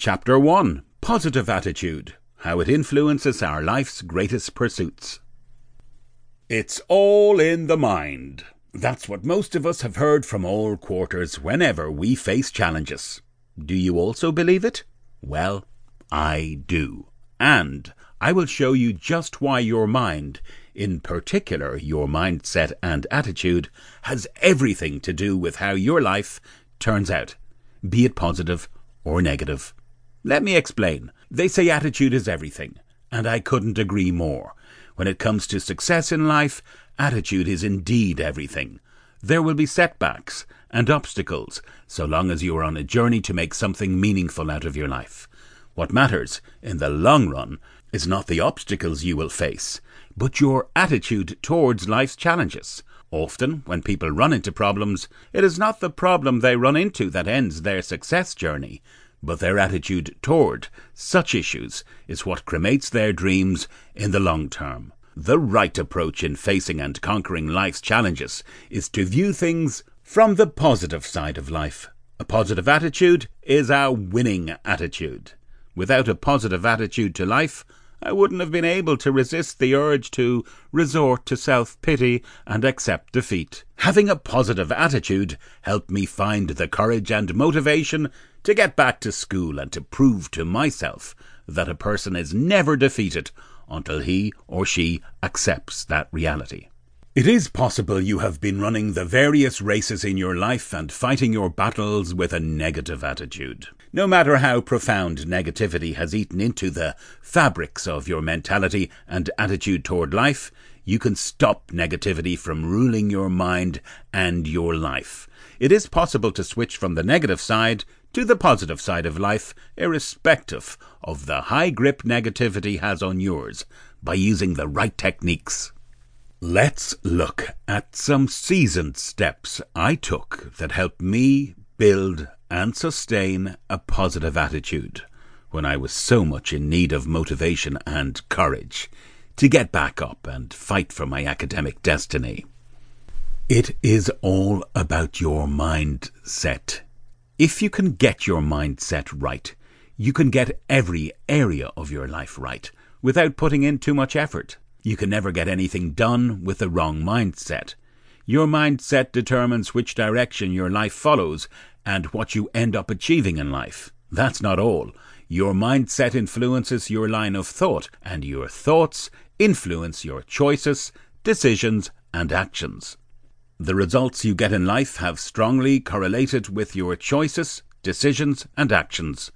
Chapter 1 Positive Attitude How It Influences Our Life's Greatest Pursuits. It's all in the mind. That's what most of us have heard from all quarters whenever we face challenges. Do you also believe it? Well, I do. And I will show you just why your mind, in particular your mindset and attitude, has everything to do with how your life turns out, be it positive or negative. Let me explain. They say attitude is everything, and I couldn't agree more. When it comes to success in life, attitude is indeed everything. There will be setbacks and obstacles so long as you are on a journey to make something meaningful out of your life. What matters, in the long run, is not the obstacles you will face, but your attitude towards life's challenges. Often, when people run into problems, it is not the problem they run into that ends their success journey, but their attitude toward such issues is what cremates their dreams in the long term. The right approach in facing and conquering life's challenges is to view things from the positive side of life. A positive attitude is our winning attitude. Without a positive attitude to life, I wouldn't have been able to resist the urge to resort to self pity and accept defeat. Having a positive attitude helped me find the courage and motivation to get back to school and to prove to myself that a person is never defeated until he or she accepts that reality. It is possible you have been running the various races in your life and fighting your battles with a negative attitude. No matter how profound negativity has eaten into the fabrics of your mentality and attitude toward life, you can stop negativity from ruling your mind and your life. It is possible to switch from the negative side to the positive side of life, irrespective of the high grip negativity has on yours, by using the right techniques. Let's look at some seasoned steps I took that helped me build and sustain a positive attitude when I was so much in need of motivation and courage to get back up and fight for my academic destiny. It is all about your mindset. If you can get your mindset right, you can get every area of your life right without putting in too much effort. You can never get anything done with the wrong mindset. Your mindset determines which direction your life follows and what you end up achieving in life. That's not all. Your mindset influences your line of thought, and your thoughts influence your choices, decisions, and actions. The results you get in life have strongly correlated with your choices, decisions, and actions.